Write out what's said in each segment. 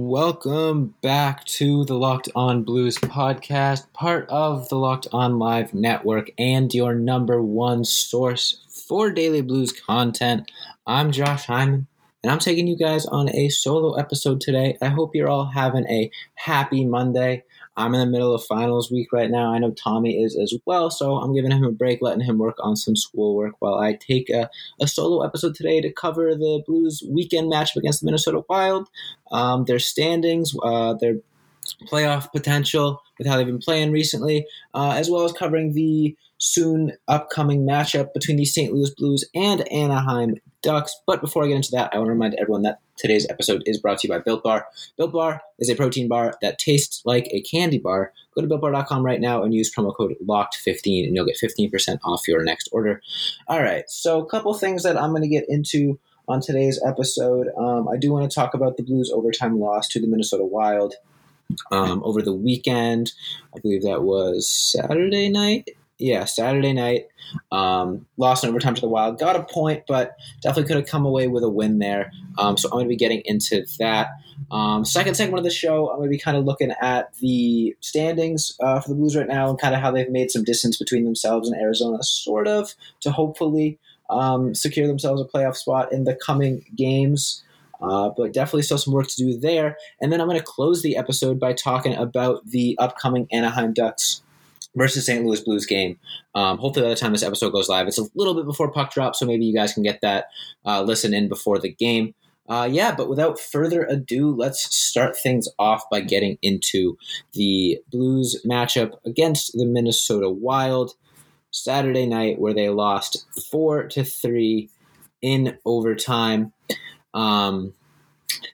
Welcome back to the Locked On Blues podcast, part of the Locked On Live network and your number one source for daily blues content. I'm Josh Hyman, and I'm taking you guys on a solo episode today. I hope you're all having a happy Monday. I'm in the middle of finals week right now. I know Tommy is as well, so I'm giving him a break, letting him work on some schoolwork while I take a, a solo episode today to cover the Blues weekend matchup against the Minnesota Wild, um, their standings, uh, their playoff potential with how they've been playing recently, uh, as well as covering the soon upcoming matchup between the St. Louis Blues and Anaheim Ducks. But before I get into that, I want to remind everyone that today's episode is brought to you by Built Bar. Built Bar is a protein bar that tastes like a candy bar. Go to builtbar.com right now and use promo code LOCKED15 and you'll get 15% off your next order. All right, so a couple things that I'm going to get into on today's episode. Um, I do want to talk about the Blues' overtime loss to the Minnesota Wild. Um, over the weekend, I believe that was Saturday night yeah, Saturday night. Um, lost in overtime to the Wild. Got a point, but definitely could have come away with a win there. Um, so I'm going to be getting into that. Um, second segment of the show, I'm going to be kind of looking at the standings uh, for the Blues right now and kind of how they've made some distance between themselves and Arizona, sort of, to hopefully um, secure themselves a playoff spot in the coming games. Uh, but definitely still some work to do there. And then I'm going to close the episode by talking about the upcoming Anaheim Ducks versus St. Louis Blues game. Um, hopefully, by the time this episode goes live, it's a little bit before puck drop, so maybe you guys can get that uh, listen in before the game. Uh, yeah, but without further ado, let's start things off by getting into the Blues matchup against the Minnesota Wild Saturday night, where they lost four to three in overtime. Um,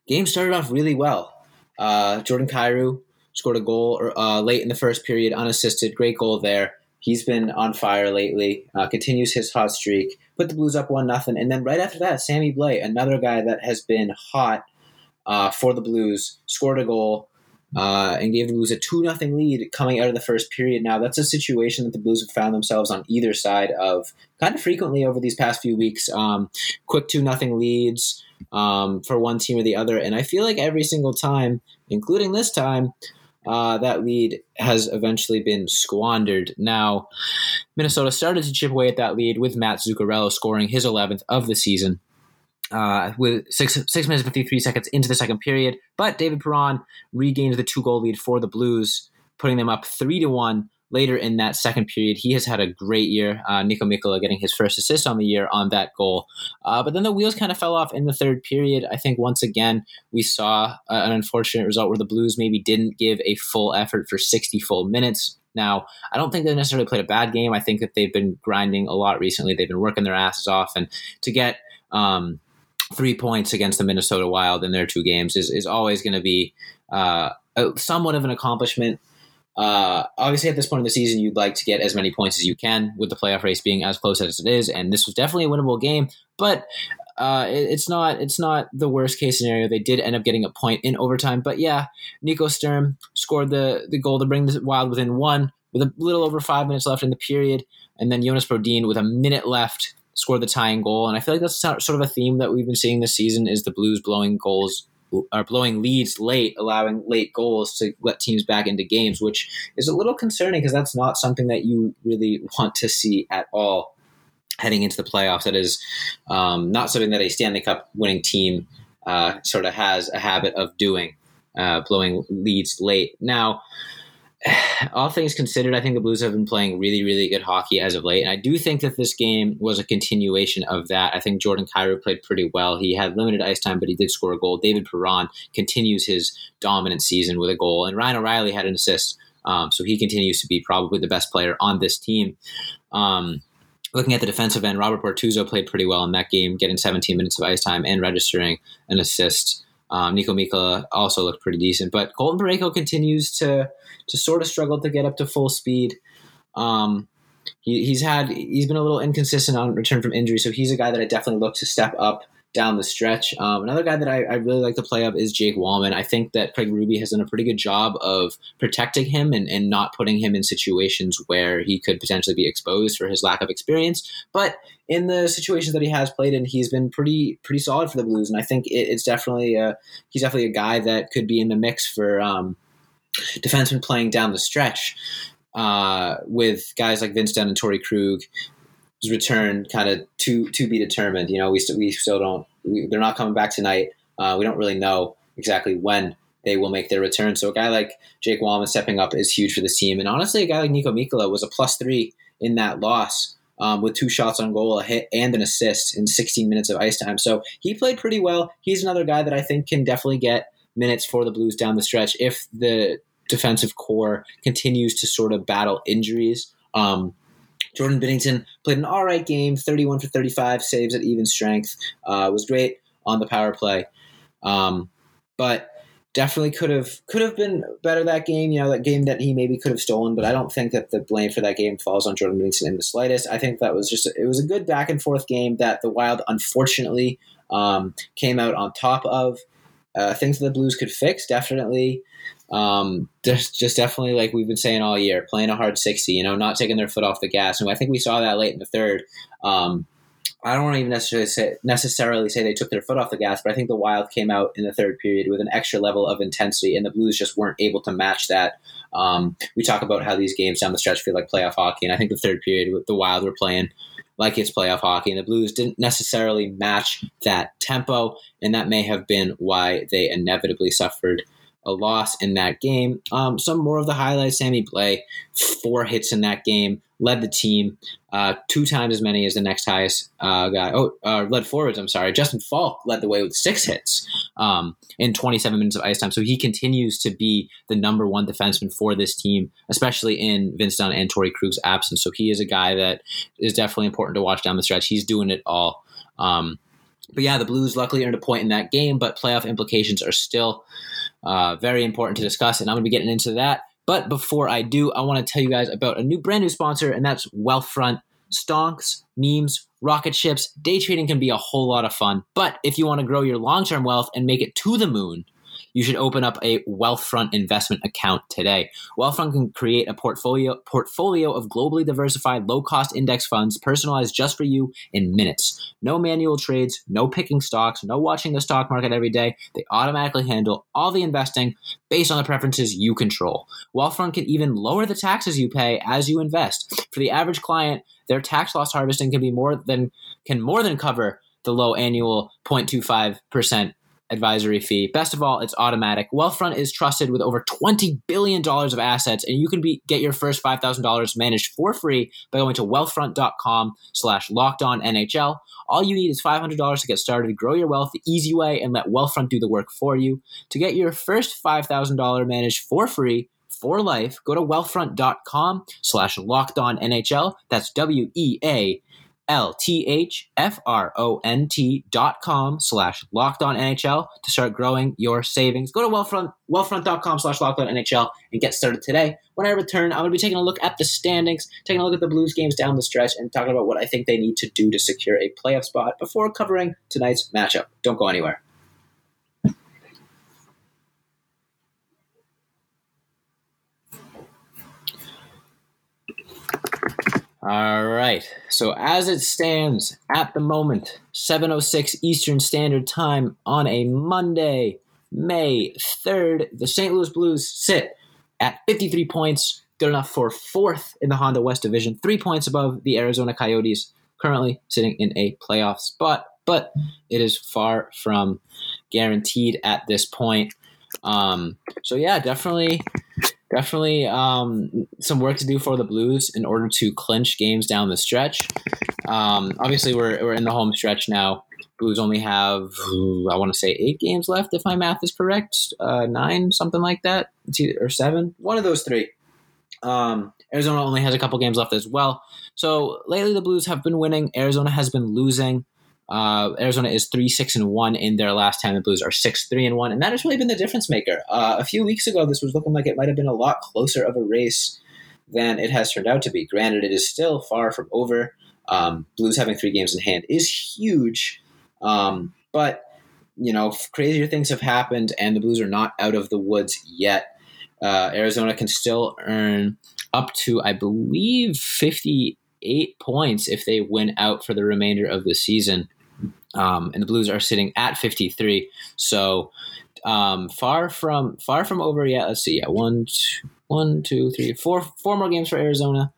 game started off really well. Uh, Jordan Kyrou scored a goal uh, late in the first period, unassisted. Great goal there. He's been on fire lately. Uh, continues his hot streak. Put the Blues up one nothing, and then right after that, Sammy Blais, another guy that has been hot uh, for the Blues, scored a goal. Uh, and gave the Blues a 2 nothing lead coming out of the first period. Now, that's a situation that the Blues have found themselves on either side of kind of frequently over these past few weeks. Um, quick 2 nothing leads um, for one team or the other. And I feel like every single time, including this time, uh, that lead has eventually been squandered. Now, Minnesota started to chip away at that lead with Matt Zuccarello scoring his 11th of the season. Uh, with six six minutes and fifty three seconds into the second period, but David Perron regained the two goal lead for the Blues, putting them up three to one later in that second period. He has had a great year. Uh, Niko Mikkola getting his first assist on the year on that goal. Uh, but then the wheels kind of fell off in the third period. I think once again we saw uh, an unfortunate result where the Blues maybe didn't give a full effort for 60 full minutes. Now, I don't think they necessarily played a bad game. I think that they've been grinding a lot recently. They've been working their asses off, and to get um, three points against the Minnesota Wild in their two games is, is always going to be uh, somewhat of an accomplishment. Uh, obviously, at this point in the season, you'd like to get as many points as you can, with the playoff race being as close as it is. And this was definitely a winnable game, but uh, it, it's not it's not the worst case scenario. They did end up getting a point in overtime, but yeah, Nico Sturm scored the the goal to bring the Wild within one with a little over five minutes left in the period, and then Jonas Brodin with a minute left scored the tying goal. And I feel like that's sort of a theme that we've been seeing this season: is the Blues blowing goals are blowing leads late, allowing late goals to let teams back into games, which is a little concerning because that's not something that you really want to see at all heading into the playoffs. That is um, not something that a Stanley Cup winning team uh, sort of has a habit of doing, uh, blowing leads late. Now, all things considered, I think the Blues have been playing really, really good hockey as of late. And I do think that this game was a continuation of that. I think Jordan Kyrou played pretty well. He had limited ice time, but he did score a goal. David Perron continues his dominant season with a goal. And Ryan O'Reilly had an assist. Um, so he continues to be probably the best player on this team. Um, looking at the defensive end, Robert Bortuzzo played pretty well in that game, getting 17 minutes of ice time and registering an assist. Um, Mikkola also looked pretty decent, but Colton Parayko continues to to sort of struggle to get up to full speed. Um, he, he's had he's been a little inconsistent on return from injury, so he's a guy that I definitely look to step up down the stretch. Um, another guy that I, I, really like to play of is Jake Walman. I think that Craig Berube has done a pretty good job of protecting him and, and not putting him in situations where he could potentially be exposed for his lack of experience. But in the situations that he has played in, he's been pretty pretty solid for the Blues, and I think it, it's definitely a, he's definitely a guy that could be in the mix for um, defensemen playing down the stretch. Uh, with guys like Vince Dunn and Torey Krug, return kind of to to be determined. You know, we we still don't. We, they're not coming back tonight. Uh, we don't really know exactly when they will make their return. So a guy like Jake Walman stepping up is huge for this team. And honestly, a guy like Niko Mikkola was a plus three in that loss. Um, with two shots on goal, a hit, and an assist in 16 minutes of ice time. So he played pretty well. He's another guy that I think can definitely get minutes for the Blues down the stretch if the defensive corps continues to sort of battle injuries. Um, Jordan Binnington played an all right game, 31 for 35, saves at even strength. Uh, was great on the power play, um, but definitely could have could have been better that game. You know, that game that he maybe could have stolen, but I don't think that the blame for that game falls on Jordan Binnington in the slightest. I think that was just a, it was a good back and forth game that the Wild unfortunately um, came out on top of. Uh, things that the Blues could fix definitely um, just just definitely like we've been saying all year, playing a hard sixty. You know, not taking their foot off the gas, and I think we saw that late in the third. Um, I don't want to even necessarily say, necessarily say they took their foot off the gas, but I think the Wild came out in the third period with an extra level of intensity, and the Blues just weren't able to match that. Um, we talk about how these games down the stretch feel like playoff hockey, and I think the third period, with the Wild were playing like it's playoff hockey, and the Blues didn't necessarily match that tempo, and that may have been why they inevitably suffered a loss in that game. Um, some more of the highlights: Sammy Blais, four hits in that game, led the team uh, two times as many as the next highest uh, guy. Oh, uh, led forwards. I'm sorry. Justin Faulk led the way with six hits um, in 27 minutes of ice time. So he continues to be the number one defenseman for this team, especially in Vince Dunn and Torey Krug's absence. So he is a guy that is definitely important to watch down the stretch. He's doing it all. Um, but yeah, the Blues luckily earned a point in that game, but playoff implications are still uh, very important to discuss, and I'm going to be getting into that. But before I do, I want to tell you guys about a new brand new sponsor, and that's Wealthfront. Stonks, memes, rocket ships, day trading can be a whole lot of fun. But if you want to grow your long term wealth and make it to the moon, you should open up a Wealthfront investment account today. Wealthfront can create a portfolio portfolio of globally diversified, low-cost index funds personalized just for you in minutes. No manual trades, no picking stocks, no watching the stock market every day. They automatically handle all the investing based on the preferences you control. Wealthfront can even lower the taxes you pay as you invest. For the average client, their tax loss harvesting can be more than can more than cover the low annual 0.25% advisory fee. Best of all, it's automatic. Wealthfront is trusted with over $20 billion of assets, and you can be, get your first $5,000 managed for free by going to wealthfront.com slash locked on NHL. All you need is $500 to get started. Grow your wealth the easy way and let Wealthfront do the work for you. To get your first $5,000 managed for free, for life, go to wealthfront.com slash locked on NHL. That's W E A L-T-H-F-R-O-N-T dot com slash locked on NHL to start growing your savings. Go to wealthfront, wealthfront.com slash locked on NHL and get started today. When I return, I'm going to be taking a look at the standings, taking a look at the Blues games down the stretch, and talking about what I think they need to do to secure a playoff spot before covering tonight's matchup. Don't go anywhere. All right. So as it stands at the moment, 7:06 Eastern Standard Time on a Monday, May 3rd, the St. Louis Blues sit at 53 points, good enough for fourth in the Honda West Division, 3 points above the Arizona Coyotes, currently sitting in a playoff spot, but it is far from guaranteed at this point. Um, so yeah, definitely definitely um, some work to do for the Blues in order to clinch games down the stretch. Um, obviously, we're, we're in the home stretch now. Blues only have, I want to say, eight games left, if my math is correct. Uh, nine, something like that, two, or seven. One of those three. Um, Arizona only has a couple games left as well. So lately, the Blues have been winning. Arizona has been losing. Uh, Arizona is three six and one in their last ten. The Blues are six three and one, and that has really been the difference maker. Uh, a few weeks ago, this was looking like it might have been a lot closer of a race than it has turned out to be. Granted, it is still far from over. Um, Blues having three games in hand is huge, um, but you know crazier things have happened, and the Blues are not out of the woods yet. Uh, Arizona can still earn up to, I believe, fifty-eight points if they win out for the remainder of the season. Um, and the Blues are sitting at fifty-three, so um, far from far from over yet. Let's see, yeah, one, two, one, two, three, four, four more games for Arizona.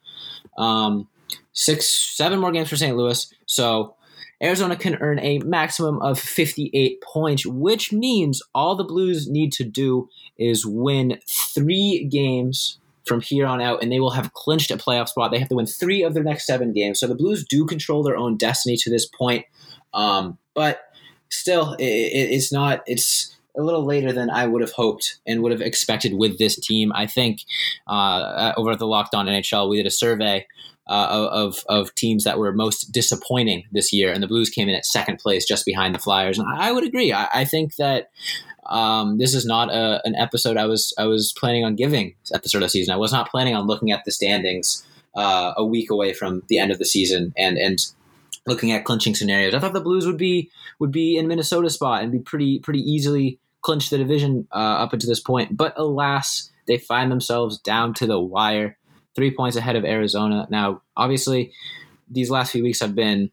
Um, six, seven more games for St. Louis. So Arizona can earn a maximum of 58 points, which means all the Blues need to do is win three games from here on out, and they will have clinched a playoff spot. They have to win three of their next seven games. So the Blues do control their own destiny to this point. Um, but still, it, it, it's not, it's, a little later than I would have hoped and would have expected with this team. I think uh, over at the Locked On NHL, we did a survey uh, of of teams that were most disappointing this year, and the Blues came in at second place, just behind the Flyers. And I would agree. I, I think that um, this is not a, an episode I was I was planning on giving at the start of the season. I was not planning on looking at the standings uh, a week away from the end of the season and and looking at clinching scenarios. I thought the Blues would be would be in Minnesota spot and be pretty pretty easily clinch the division uh, up until this point. But alas, they find themselves down to the wire three points ahead of Arizona. Now, obviously, these last few weeks have been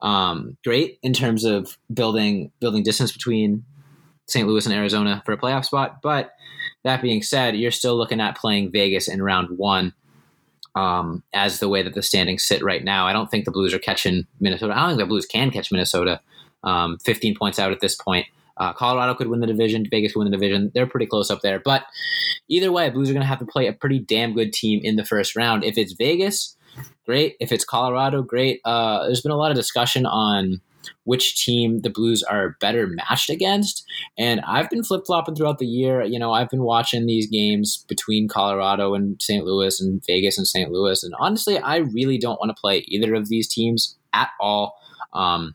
um, great in terms of building building distance between St. Louis and Arizona for a playoff spot. But that being said, you're still looking at playing Vegas in round one. Um, as the way that the standings sit right now, I don't think the Blues are catching Minnesota. I don't think the Blues can catch Minnesota. Um, 15 points out at this point. Uh, Colorado could win the division. Vegas could win the division. They're pretty close up there. But either way, Blues are going to have to play a pretty damn good team in the first round. If it's Vegas, great. If it's Colorado, great. Uh, there's been a lot of discussion on which team the Blues are better matched against. And I've been flip flopping throughout the year. You know, I've been watching these games between Colorado and St. Louis and Vegas and St. Louis. And honestly, I really don't want to play either of these teams at all. Um,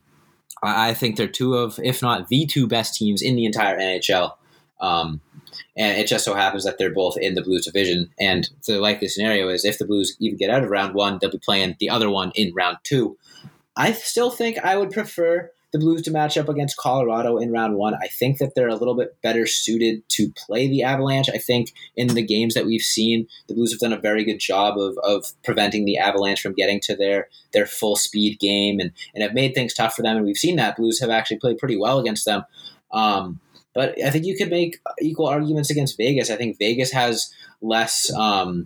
I think they're two of, if not the two best teams in the entire NHL. Um, and it just so happens that they're both in the Blues division. And the likely scenario is if the Blues even get out of round one, they'll be playing the other one in round two. I still think I would prefer the Blues to match up against Colorado in round one. I think that they're a little bit better suited to play the Avalanche. I think in the games that we've seen, the Blues have done a very good job of, of preventing the Avalanche from getting to their their full speed game and, and have made things tough for them. And we've seen that Blues have actually played pretty well against them. Um, but I think you could make equal arguments against Vegas. I think Vegas has less. Um,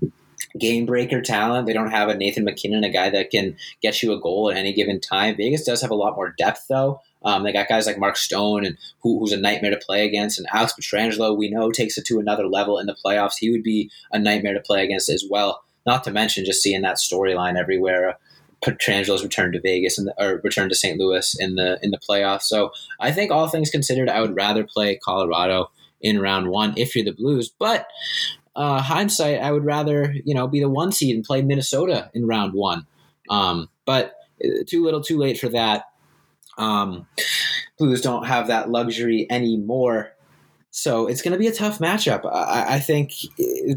game breaker talent. They don't have a Nathan MacKinnon, a guy that can get you a goal at any given time. Vegas does have a lot more depth, though. Um, they got guys like Mark Stone and who, who's a nightmare to play against, and Alex Pietrangelo. We know takes it to another level in the playoffs. He would be a nightmare to play against as well. Not to mention just seeing that storyline everywhere. Pietrangelo's return to Vegas and or return to St. Louis in the in the playoffs. So I think all things considered, I would rather play Colorado in round one if you're the Blues. But uh, hindsight, I would rather you know be the one seed and play Minnesota in round one. Um, but uh, too little, too late for that. Um, Blues don't have that luxury anymore, so it's going to be a tough matchup. I, I think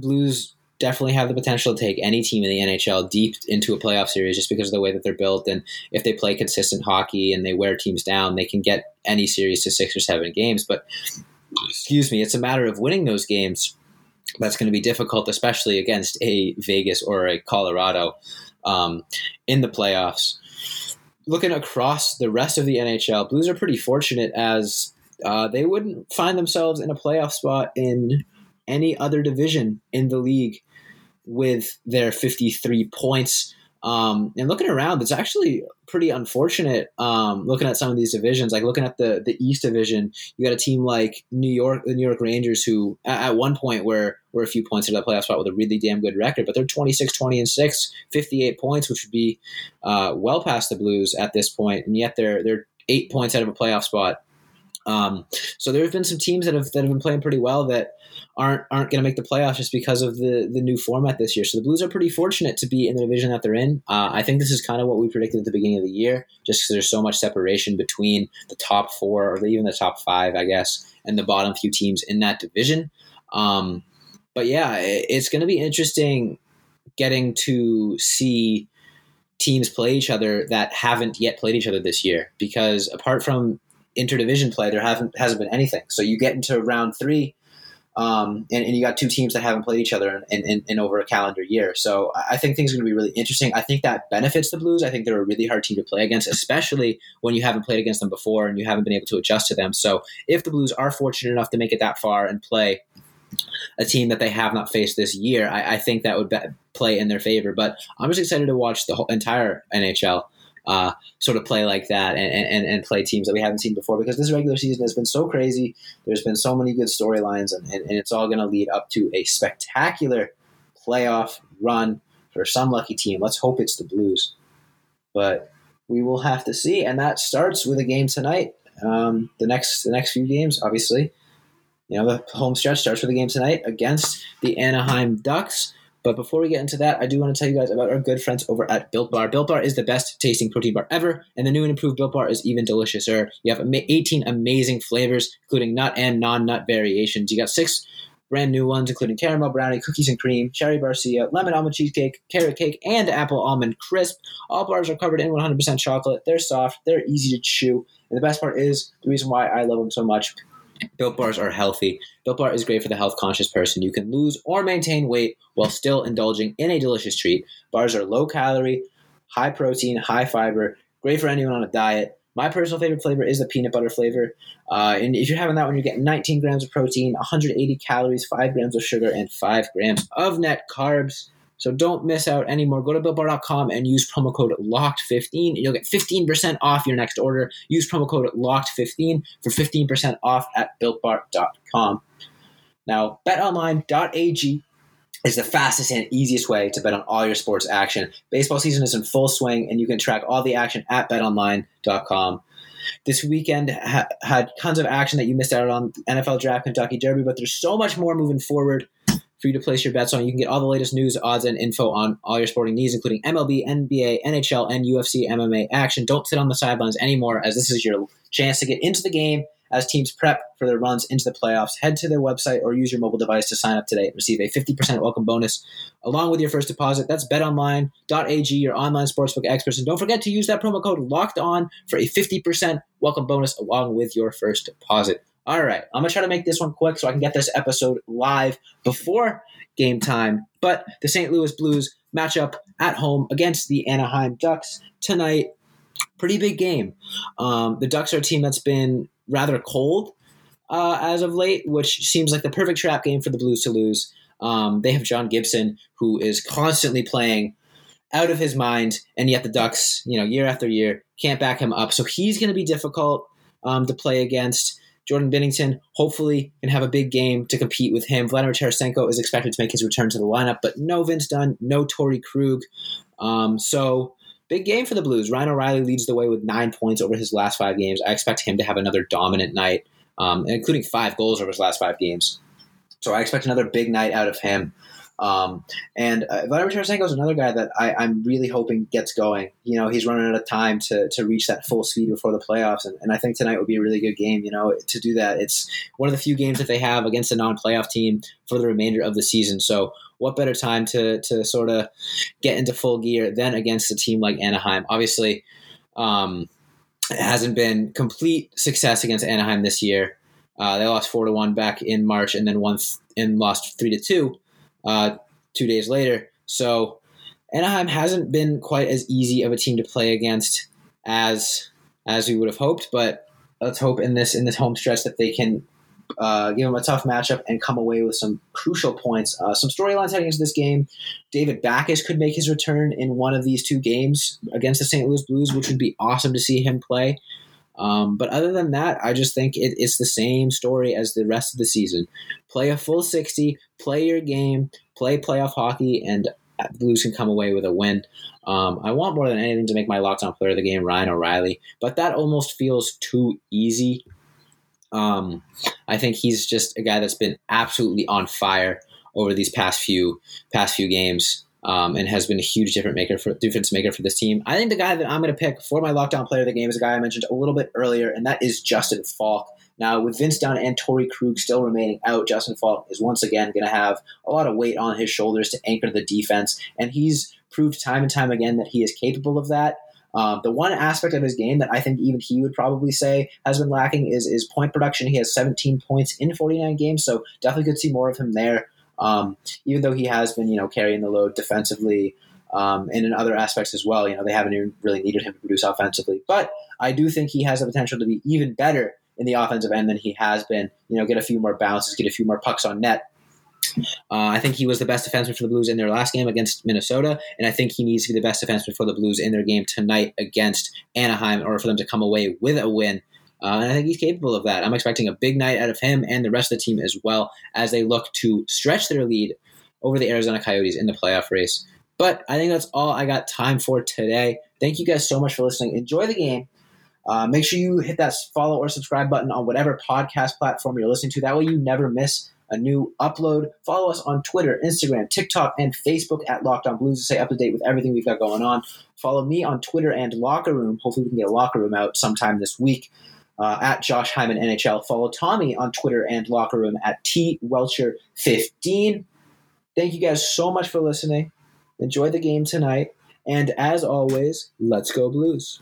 Blues definitely have the potential to take any team in the NHL deep into a playoff series just because of the way that they're built. And if they play consistent hockey and they wear teams down, they can get any series to six or seven games. But excuse me, it's a matter of winning those games that's going to be difficult, especially against a Vegas or a Colorado um, in the playoffs. Looking across the rest of the NHL, Blues are pretty fortunate as uh, they wouldn't find themselves in a playoff spot in any other division in the league with their 53 points. Um, and looking around, it's actually pretty unfortunate. Um, looking at some of these divisions, like looking at the the East Division, you got a team like New York, the New York Rangers, who at, at one point were were a few points into the playoff spot with a really damn good record, but they're 26, 20, and 6, 58 points, which would be uh, well past the Blues at this point, and yet they're they're eight points out of a playoff spot. Um, so there have been some teams that have that have been playing pretty well that aren't aren't going to make the playoffs just because of the the new format this year. So the Blues are pretty fortunate to be in the division that they're in. Uh, I think this is kind of what we predicted at the beginning of the year, just because there's so much separation between the top four or even the top five, I guess, and the bottom few teams in that division. Um, but yeah, it, it's going to be interesting getting to see teams play each other that haven't yet played each other this year because apart from interdivision play there haven't hasn't been anything so you get into round three um, and, and, you got two teams that haven't played each other in, in, in over a calendar year. So I think things are going to be really interesting. I think that benefits the Blues. I think they're a really hard team to play against, especially when you haven't played against them before and you haven't been able to adjust to them. So if the Blues are fortunate enough to make it that far and play a team that they have not faced this year, I, I think that would be, play in their favor. But I'm just excited to watch the whole entire NHL uh, sort of play like that and, and, and play teams that we haven't seen before because this regular season has been so crazy. There's been so many good storylines, and, and, and it's all going to lead up to a spectacular playoff run for some lucky team. Let's hope it's the Blues. But we will have to see. And that starts with a game tonight. Um, the next the next few games, obviously. You know, the home stretch starts with a game tonight against the Anaheim Ducks. But before we get into that, I do want to tell you guys about our good friends over at Built Bar. Built Bar is the best tasting protein bar ever, and the new and improved Built Bar is even deliciouser. You have 18 amazing flavors, including nut and non-nut variations. You got six brand new ones, including caramel brownie, cookies and cream, cherry barcia, lemon almond cheesecake, carrot cake, and apple almond crisp. All bars are covered in 100% chocolate. They're soft, they're easy to chew, and the best part is the reason why I love them so much Built bars are healthy. Built bar is great for the health conscious person. You can lose or maintain weight while still indulging in a delicious treat. Bars are low calorie, high protein, high fiber, great for anyone on a diet. My personal favorite flavor is the peanut butter flavor. Uh, and if you're having that one, you're getting 19 grams of protein, 180 calories, 5 grams of sugar, and 5 grams of net carbs. So don't miss out anymore. Go to BuiltBar.com and use promo code LOCKED15 and you'll get 15% off your next order. Use promo code LOCKED15 for 15% off at BuiltBar.com. Now, betonline.ag is the fastest and easiest way to bet on all your sports action. Baseball season is in full swing and you can track all the action at betonline.com. This weekend ha- had tons of action that you missed out on NFL Draft, Kentucky Derby, but there's so much more moving forward for you to place your bets on. You can get all the latest news, odds, and info on all your sporting needs, including MLB, NBA, NHL, and UFC MMA action. Don't sit on the sidelines anymore, as this is your chance to get into the game as teams prep for their runs into the playoffs. Head to their website or use your mobile device to sign up today and receive a 50% welcome bonus along with your first deposit. That's betonline.ag, your online sportsbook experts. And don't forget to use that promo code locked on for a 50% welcome bonus along with your first deposit. All right, I'm gonna try to make this one quick so I can get this episode live before game time. But the St. Louis Blues match up at home against the Anaheim Ducks tonight. Pretty big game. Um, the Ducks are a team that's been rather cold uh, as of late, which seems like the perfect trap game for the Blues to lose. Um, they have John Gibson, who is constantly playing out of his mind, and yet the Ducks, you know, year after year, can't back him up. So he's going to be difficult um, to play against. Jordan Binnington hopefully can have a big game to compete with him. Vladimir Tarasenko is expected to make his return to the lineup, but no Vince Dunn, no Torey Krug. Um, so big game for the Blues. Ryan O'Reilly leads the way with nine points over his last five games. I expect him to have another dominant night, um, including five goals over his last five games. So I expect another big night out of him. Um, and uh, Vladimir Tarasenko is another guy that I, am really hoping gets going. You know, he's running out of time to, to reach that full speed before the playoffs, and, and I think tonight would be a really good game. You know, to do that, it's one of the few games that they have against a non-playoff team for the remainder of the season. So, what better time to to sort of get into full gear than against a team like Anaheim? Obviously, um, it hasn't been complete success against Anaheim this year. Uh, they lost four to one back in March, and then once th- and lost three to two uh, two days later. So Anaheim hasn't been quite as easy of a team to play against as as we would have hoped. But let's hope in this in this home stretch that they can uh, give them a tough matchup and come away with some crucial points. Uh, some storylines heading into this game. David Backes could make his return in one of these two games against the St. Louis Blues, which would be awesome to see him play. Um, but other than that, I just think it, it's the same story as the rest of the season. Play a full 60, play your game, play playoff hockey, and the Blues can come away with a win. Um, I want more than anything to make my lockdown player of the game Ryan O'Reilly, but that almost feels too easy Um, I think he's just a guy that's been absolutely on fire over these past few past few games. Um, and has been a huge difference maker for difference maker for this team. I think the guy that I'm going to pick for my lockdown player of the game is a guy I mentioned a little bit earlier, and that is Justin Faulk. Now, with Vince Dunn and Torey Krug still remaining out, Justin Faulk is once again going to have a lot of weight on his shoulders to anchor the defense, and he's proved time and time again that he is capable of that. Um, the one aspect of his game that I think even he would probably say has been lacking is is point production. He has 17 points in 49 games, so definitely could see more of him there. Um, even though he has been, you know, carrying the load defensively um, and in other aspects as well. You know, they haven't even really needed him to produce offensively, but I do think he has the potential to be even better in the offensive end than he has been. You know, get a few more bounces, get a few more pucks on net. Uh, I think he was the best defenseman for the Blues in their last game against Minnesota, and I think he needs to be the best defenseman for the Blues in their game tonight against Anaheim, in order for them to come away with a win. Uh, and I think he's capable of that. I'm expecting a big night out of him and the rest of the team as well as they look to stretch their lead over the Arizona Coyotes in the playoff race. But I think that's all I got time for today. Thank you guys so much for listening. Enjoy the game. Uh, make sure you hit that follow or subscribe button on whatever podcast platform you're listening to. That way you never miss a new upload. Follow us on Twitter, Instagram, TikTok, and Facebook at Locked On Blues to stay up to date with everything we've got going on. Follow me on Twitter and Locker Room. Hopefully, we can get a Locker Room out sometime this week. Uh, at Josh Hyman NHL. Follow Tommy on Twitter and Locker Room at T Welcher 15. Thank you guys so much for listening. Enjoy the game tonight. And as always, let's go Blues.